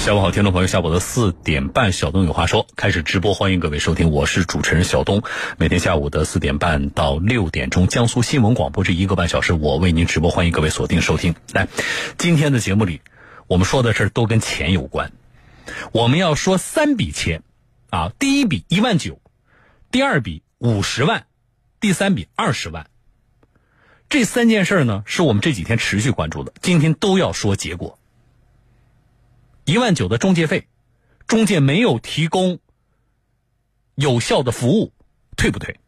下午好，听众朋友，下午的四点半，小东有话说开始直播，欢迎各位收听，我是主持人小东。每天下午的四点半到六点钟，江苏新闻广播这一个半小时，我为您直播，欢迎各位锁定收听。来，今天的节目里，我们说的事都跟钱有关。我们要说三笔钱，啊，第一笔一万九，第二笔五十万，第三笔二十万。这三件事呢，是我们这几天持续关注的，今天都要说结果。一万九的中介费，中介没有提供有效的服务，退不退？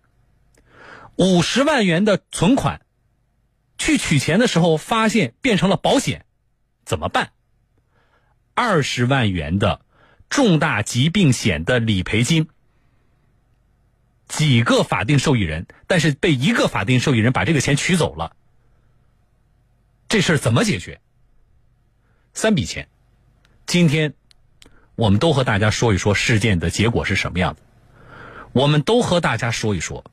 五十万元的存款，去取钱的时候发现变成了保险，怎么办？二十万元的重大疾病险的理赔金，几个法定受益人，但是被一个法定受益人把这个钱取走了，这事儿怎么解决？三笔钱。今天，我们都和大家说一说事件的结果是什么样的。我们都和大家说一说，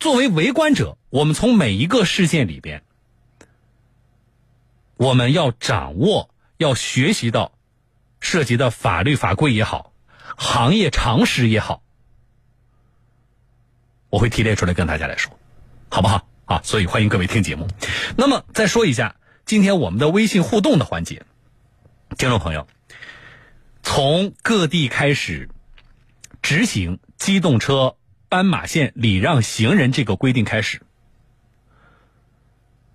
作为围观者，我们从每一个事件里边，我们要掌握、要学习到涉及的法律法规也好，行业常识也好，我会提炼出来跟大家来说，好不好？啊，所以欢迎各位听节目。那么再说一下今天我们的微信互动的环节。听众朋友，从各地开始执行机动车斑马线礼让行人这个规定开始，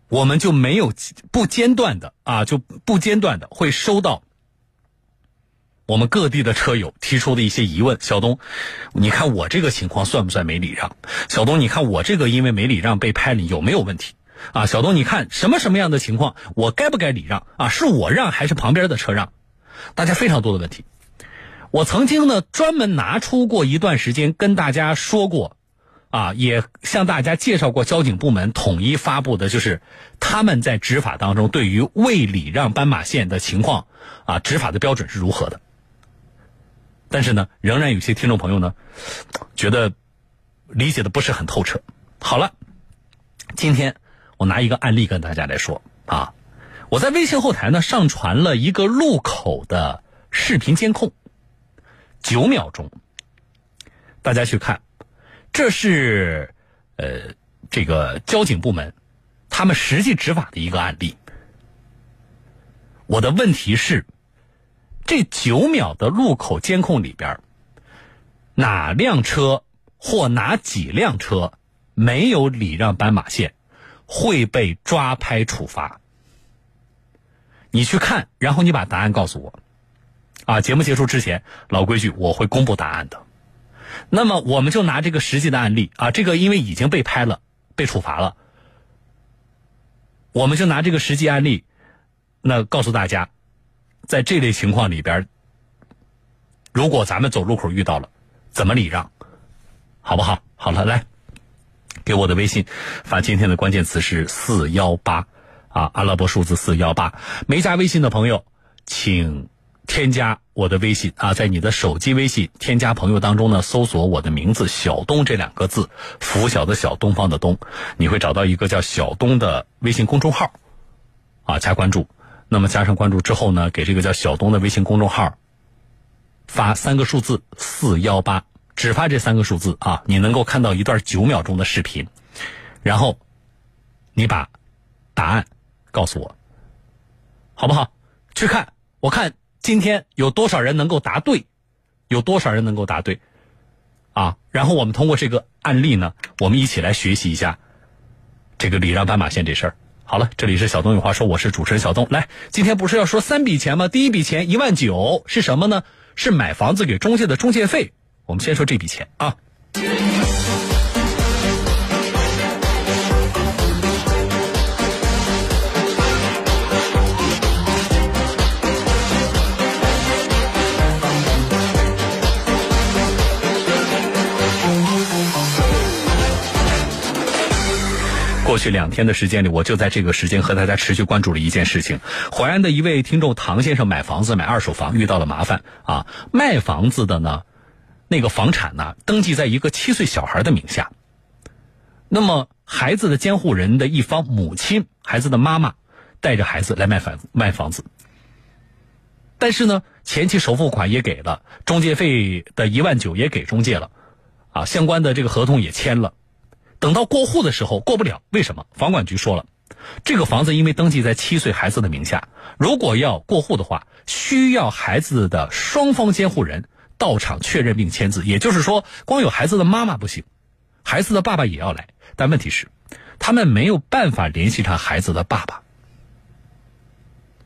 我们就没有不间断的啊，就不间断的会收到我们各地的车友提出的一些疑问。小东，你看我这个情况算不算没礼让？小东，你看我这个因为没礼让被拍了，有没有问题？啊，小东，你看什么什么样的情况，我该不该礼让啊？是我让还是旁边的车让？大家非常多的问题。我曾经呢专门拿出过一段时间跟大家说过，啊，也向大家介绍过交警部门统一发布的，就是他们在执法当中对于未礼让斑马线的情况啊，执法的标准是如何的。但是呢，仍然有些听众朋友呢，觉得理解的不是很透彻。好了，今天。我拿一个案例跟大家来说啊，我在微信后台呢上传了一个路口的视频监控，九秒钟，大家去看，这是呃这个交警部门他们实际执法的一个案例。我的问题是，这九秒的路口监控里边，哪辆车或哪几辆车没有礼让斑马线？会被抓拍处罚。你去看，然后你把答案告诉我。啊，节目结束之前，老规矩，我会公布答案的。那么，我们就拿这个实际的案例啊，这个因为已经被拍了，被处罚了，我们就拿这个实际案例，那告诉大家，在这类情况里边，如果咱们走路口遇到了，怎么礼让，好不好？好了，来。给我的微信发今天的关键词是四幺八啊，阿拉伯数字四幺八。没加微信的朋友，请添加我的微信啊，在你的手机微信添加朋友当中呢，搜索我的名字小东这两个字，拂晓的小东方的东，你会找到一个叫小东的微信公众号啊，加关注。那么加上关注之后呢，给这个叫小东的微信公众号发三个数字四幺八。只发这三个数字啊，你能够看到一段九秒钟的视频，然后你把答案告诉我，好不好？去看，我看今天有多少人能够答对，有多少人能够答对啊？然后我们通过这个案例呢，我们一起来学习一下这个礼让斑马线这事儿。好了，这里是小东有话说，我是主持人小东。来，今天不是要说三笔钱吗？第一笔钱一万九是什么呢？是买房子给中介的中介费。我们先说这笔钱啊。过去两天的时间里，我就在这个时间和大家持续关注了一件事情。淮安的一位听众唐先生买房子买二手房遇到了麻烦啊，卖房子的呢。那个房产呢，登记在一个七岁小孩的名下。那么，孩子的监护人的一方母亲，孩子的妈妈，带着孩子来卖房卖房子。但是呢，前期首付款也给了，中介费的一万九也给中介了，啊，相关的这个合同也签了。等到过户的时候过不了，为什么？房管局说了，这个房子因为登记在七岁孩子的名下，如果要过户的话，需要孩子的双方监护人到场确认并签字。也就是说，光有孩子的妈妈不行，孩子的爸爸也要来。但问题是，他们没有办法联系上孩子的爸爸。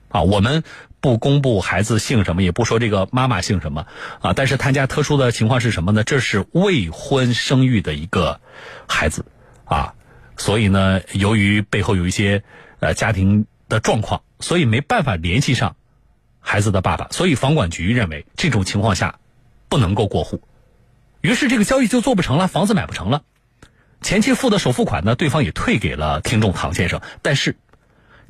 啊，我们不公布孩子姓什么，也不说这个妈妈姓什么啊。但是他家特殊的情况是什么呢？这是未婚生育的一个孩子啊，所以呢，由于背后有一些呃家庭的状况，所以没办法联系上孩子的爸爸。所以房管局认为这种情况下不能够过户，于是这个交易就做不成了，房子买不成了。前期付的首付款呢，对方也退给了听众唐先生，但是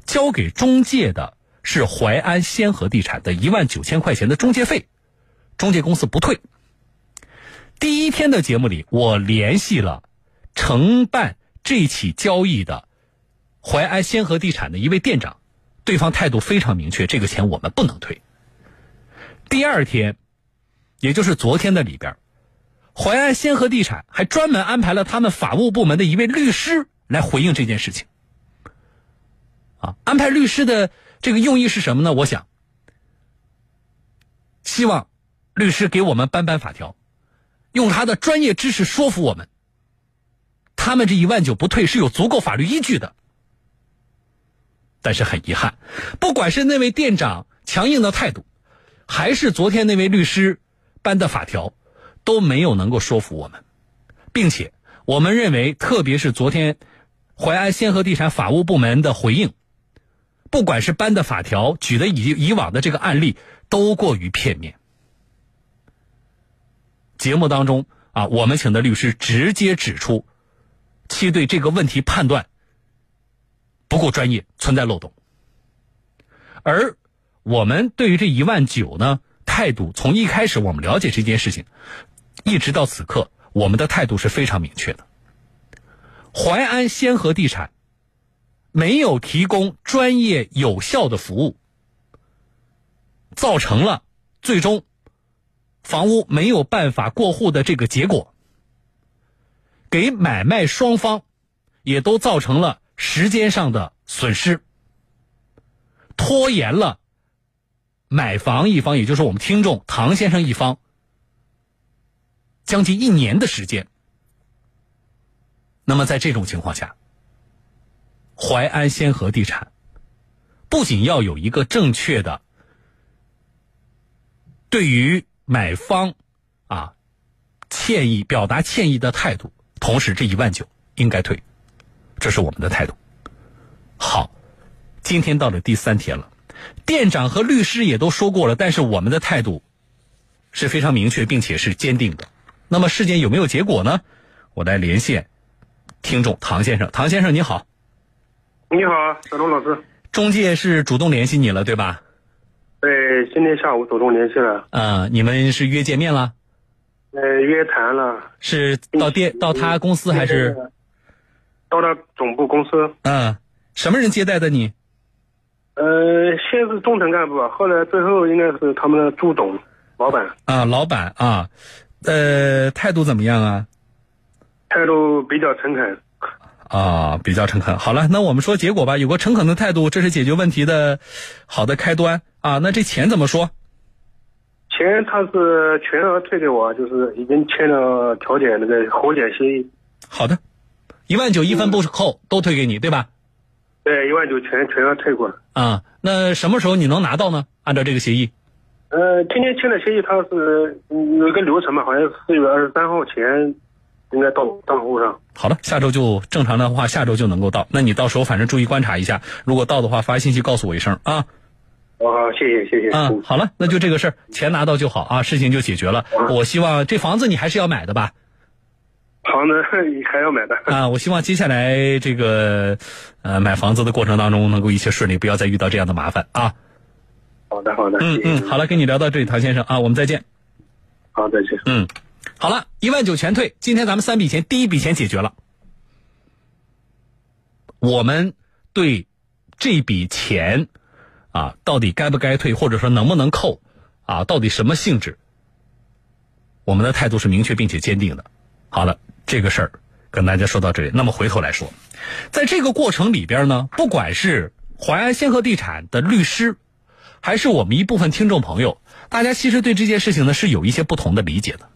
交给中介的。是淮安先河地产的一万九千块钱的中介费，中介公司不退。第一天的节目里，我联系了承办这起交易的淮安先河地产的一位店长，对方态度非常明确，这个钱我们不能退。第二天，也就是昨天的里边，淮安先河地产还专门安排了他们法务部门的一位律师来回应这件事情。啊，安排律师的。这个用意是什么呢？我想，希望律师给我们搬搬法条，用他的专业知识说服我们，他们这一万九不退是有足够法律依据的。但是很遗憾，不管是那位店长强硬的态度，还是昨天那位律师搬的法条，都没有能够说服我们，并且我们认为，特别是昨天淮安仙河地产法务部门的回应。不管是颁的法条，举的以以往的这个案例，都过于片面。节目当中啊，我们请的律师直接指出，其对这个问题判断不够专业，存在漏洞。而我们对于这一万九呢，态度从一开始我们了解这件事情，一直到此刻，我们的态度是非常明确的。淮安先河地产。没有提供专业有效的服务，造成了最终房屋没有办法过户的这个结果，给买卖双方也都造成了时间上的损失，拖延了买房一方，也就是我们听众唐先生一方将近一年的时间。那么在这种情况下，淮安先河地产不仅要有一个正确的对于买方啊歉意表达歉意的态度，同时这一万九应该退，这是我们的态度。好，今天到了第三天了，店长和律师也都说过了，但是我们的态度是非常明确并且是坚定的。那么事件有没有结果呢？我来连线听众唐先生，唐先生你好。你好，小东老师。中介是主动联系你了，对吧？对，今天下午主动联系了。呃，你们是约见面了？呃，约谈了。是到店到他公司还是？到他总部公司。嗯，什么人接待的你？呃，先是中层干部，后来最后应该是他们的朱董老板。啊，老板啊，呃，态度怎么样啊？态度比较诚恳。啊，比较诚恳。好了，那我们说结果吧。有个诚恳的态度，这是解决问题的好的开端啊。那这钱怎么说？钱他是全额退给我，就是已经签了调解那个和解协议。好的，一万九一分不扣都退给你，对吧？对，一万九全全额退过。啊，那什么时候你能拿到呢？按照这个协议？呃，今天签的协议，它是有一个流程嘛，好像四月二十三号前。应该到账户上。好了，下周就正常的话，下周就能够到。那你到时候反正注意观察一下，如果到的话，发信息告诉我一声啊。好，谢谢谢谢。嗯，好了，那就这个事儿，钱拿到就好啊，事情就解决了。我希望这房子你还是要买的吧？房子你还要买的 啊？我希望接下来这个呃买房子的过程当中能够一切顺利，不要再遇到这样的麻烦啊。好的好的。嗯嗯，好了，跟你聊到这里，唐先生啊，我们再见。好，再见。嗯。好了，一万九全退。今天咱们三笔钱，第一笔钱解决了。我们对这笔钱啊，到底该不该退，或者说能不能扣，啊，到底什么性质？我们的态度是明确并且坚定的。好了，这个事儿跟大家说到这里。那么回头来说，在这个过程里边呢，不管是淮安仙鹤地产的律师，还是我们一部分听众朋友，大家其实对这件事情呢是有一些不同的理解的。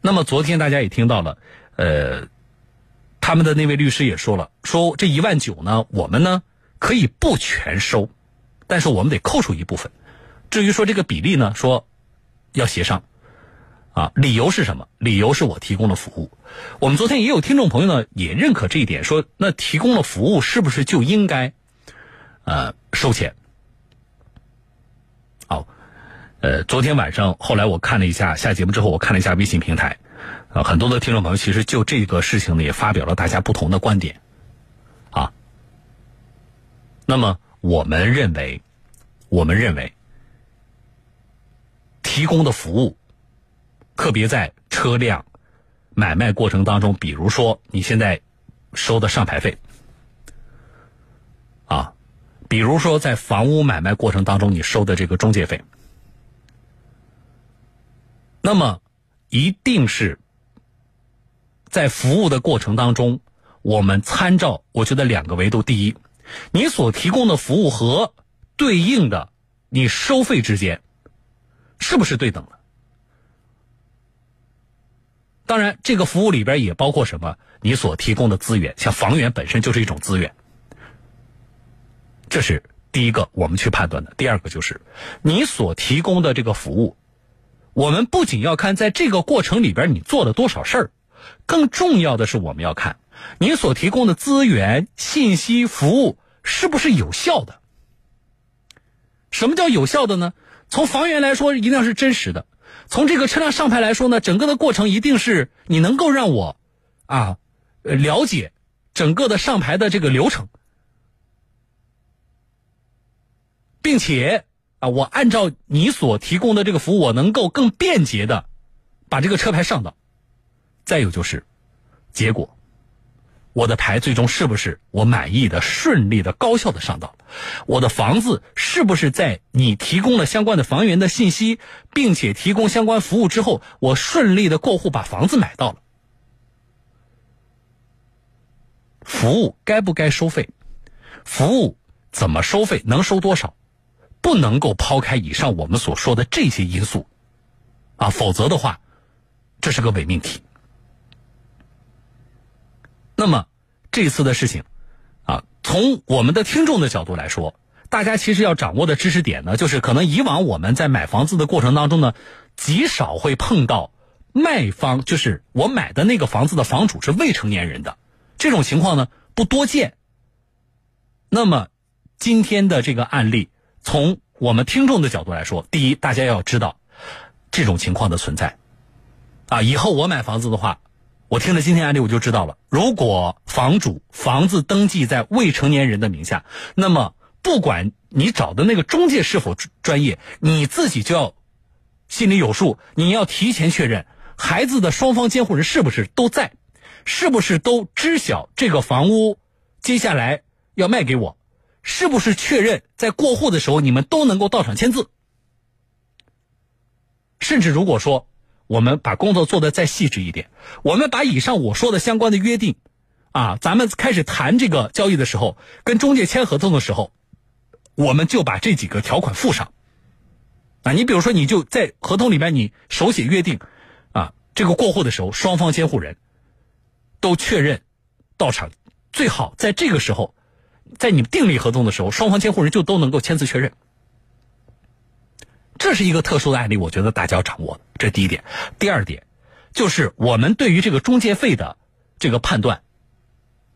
那么昨天大家也听到了，呃，他们的那位律师也说了，说这一万九呢，我们呢可以不全收，但是我们得扣除一部分。至于说这个比例呢，说。要协商，啊，理由是什么？理由是我提供了服务。我们昨天也有听众朋友呢，也认可这一点，说那提供了服务是不是就应该，呃，收钱？好，呃，昨天晚上后来我看了一下下节目之后，我看了一下微信平台，啊，很多的听众朋友其实就这个事情呢，也发表了大家不同的观点，啊，那么我们认为，我们认为。提供的服务，特别在车辆买卖过程当中，比如说你现在收的上牌费，啊，比如说在房屋买卖过程当中你收的这个中介费，那么一定是在服务的过程当中，我们参照我觉得两个维度：第一，你所提供的服务和对应的你收费之间。是不是对等的？当然，这个服务里边也包括什么？你所提供的资源，像房源本身就是一种资源，这是第一个我们去判断的。第二个就是你所提供的这个服务，我们不仅要看在这个过程里边你做了多少事儿，更重要的是我们要看你所提供的资源、信息、服务是不是有效的。什么叫有效的呢？从房源来说，一定要是真实的；从这个车辆上牌来说呢，整个的过程一定是你能够让我啊了解整个的上牌的这个流程，并且啊，我按照你所提供的这个服务，我能够更便捷的把这个车牌上到。再有就是结果。我的牌最终是不是我满意的、顺利的、高效的上到？我的房子是不是在你提供了相关的房源的信息，并且提供相关服务之后，我顺利的过户把房子买到了？服务该不该收费？服务怎么收费？能收多少？不能够抛开以上我们所说的这些因素，啊，否则的话，这是个伪命题。那么这次的事情，啊，从我们的听众的角度来说，大家其实要掌握的知识点呢，就是可能以往我们在买房子的过程当中呢，极少会碰到卖方，就是我买的那个房子的房主是未成年人的这种情况呢，不多见。那么今天的这个案例，从我们听众的角度来说，第一，大家要知道这种情况的存在，啊，以后我买房子的话。我听了今天案例，我就知道了。如果房主房子登记在未成年人的名下，那么不管你找的那个中介是否专业，你自己就要心里有数。你要提前确认孩子的双方监护人是不是都在，是不是都知晓这个房屋接下来要卖给我，是不是确认在过户的时候你们都能够到场签字。甚至如果说。我们把工作做得再细致一点，我们把以上我说的相关的约定，啊，咱们开始谈这个交易的时候，跟中介签合同的时候，我们就把这几个条款附上。啊，你比如说，你就在合同里面你手写约定，啊，这个过户的时候，双方监护人都确认到场，最好在这个时候，在你订立合同的时候，双方监护人就都能够签字确认。这是一个特殊的案例，我觉得大家要掌握。这第一点，第二点，就是我们对于这个中介费的这个判断，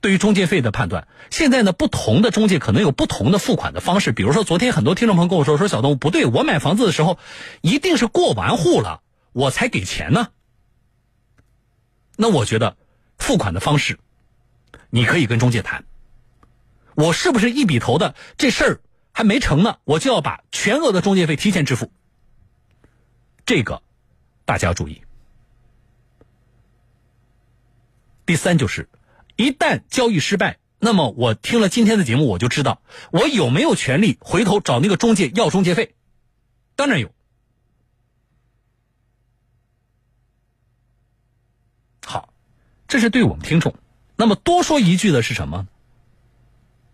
对于中介费的判断，现在呢，不同的中介可能有不同的付款的方式。比如说，昨天很多听众朋友跟我说，说小东不对，我买房子的时候一定是过完户了我才给钱呢。那我觉得付款的方式，你可以跟中介谈，我是不是一笔投的这事儿。还没成呢，我就要把全额的中介费提前支付。这个大家注意。第三就是，一旦交易失败，那么我听了今天的节目，我就知道我有没有权利回头找那个中介要中介费？当然有。好，这是对我们听众。那么多说一句的是什么？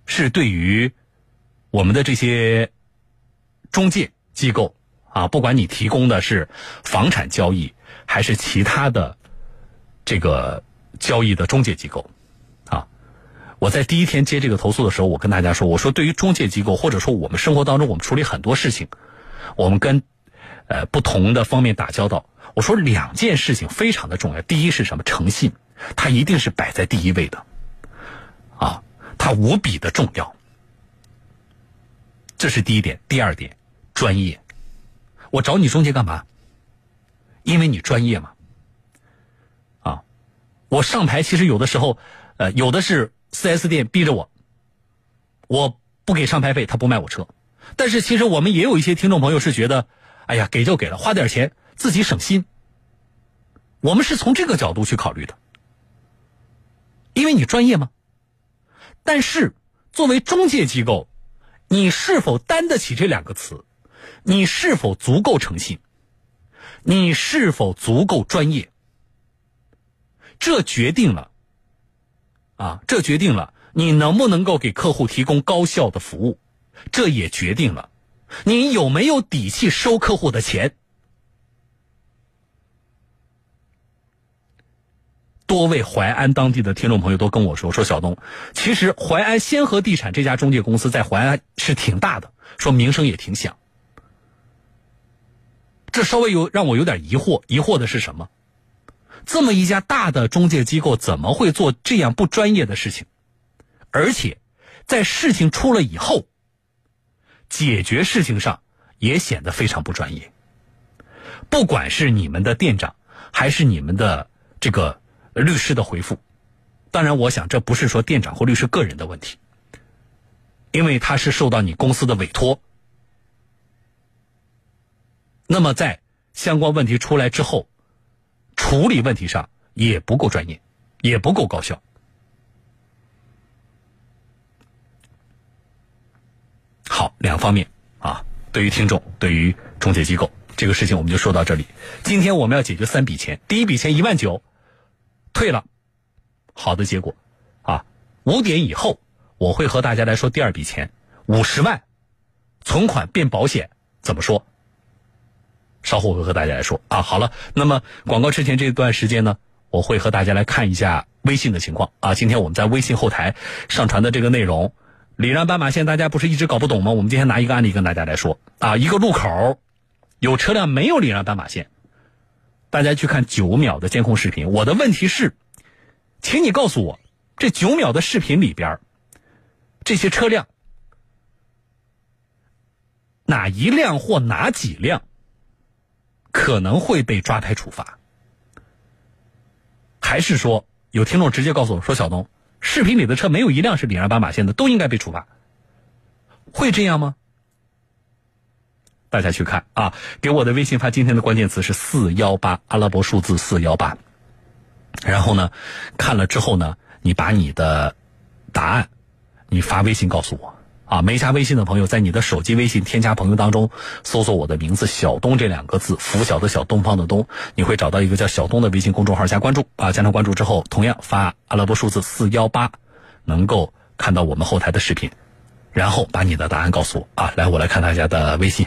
是对于我们的这些中介机构啊，不管你提供的是房产交易还是其他的这个交易的中介机构。啊我在第一天接这个投诉的时候，我跟大家说，我说对于中介机构或者说我们生活当中我们处理很多事情，我们跟呃不同的方面打交道，我说两件事情非常的重要。第一是什么？诚信，它一定是摆在第一位的，啊，它无比的重要。这是第一点。第二点，专业。我找你中介干嘛？因为你专业嘛。啊，我上牌其实有的时候，呃，有的是。四 S 店逼着我，我不给上牌费，他不卖我车。但是其实我们也有一些听众朋友是觉得，哎呀，给就给了，花点钱自己省心。我们是从这个角度去考虑的，因为你专业吗？但是作为中介机构，你是否担得起这两个词？你是否足够诚信？你是否足够专业？这决定了。啊，这决定了你能不能够给客户提供高效的服务，这也决定了你有没有底气收客户的钱。多位淮安当地的听众朋友都跟我说：“说小东，其实淮安先河地产这家中介公司在淮安是挺大的，说名声也挺响。”这稍微有让我有点疑惑，疑惑的是什么？这么一家大的中介机构怎么会做这样不专业的事情？而且，在事情出了以后，解决事情上也显得非常不专业。不管是你们的店长，还是你们的这个律师的回复，当然，我想这不是说店长或律师个人的问题，因为他是受到你公司的委托。那么，在相关问题出来之后。处理问题上也不够专业，也不够高效。好，两方面啊，对于听众，对于中介机构，这个事情我们就说到这里。今天我们要解决三笔钱，第一笔钱一万九，退了，好的结果啊。五点以后我会和大家来说第二笔钱，五十万存款变保险怎么说？稍后我会和大家来说啊，好了，那么广告之前这段时间呢，我会和大家来看一下微信的情况啊。今天我们在微信后台上传的这个内容，礼让斑马线大家不是一直搞不懂吗？我们今天拿一个案例跟大家来说啊，一个路口有车辆没有礼让斑马线，大家去看九秒的监控视频。我的问题是，请你告诉我，这九秒的视频里边，这些车辆哪一辆或哪几辆？可能会被抓拍处罚，还是说有听众直接告诉我说：“小东，视频里的车没有一辆是礼让斑马线的，都应该被处罚。”会这样吗？大家去看啊，给我的微信发今天的关键词是四幺八阿拉伯数字四幺八，然后呢，看了之后呢，你把你的答案你发微信告诉我。啊，没加微信的朋友，在你的手机微信添加朋友当中搜索我的名字“小东”这两个字，拂晓的小，东方的东，你会找到一个叫小东的微信公众号，加关注。啊，加上关注之后，同样发阿拉伯数字四幺八，能够看到我们后台的视频，然后把你的答案告诉我。啊，来，我来看大家的微信。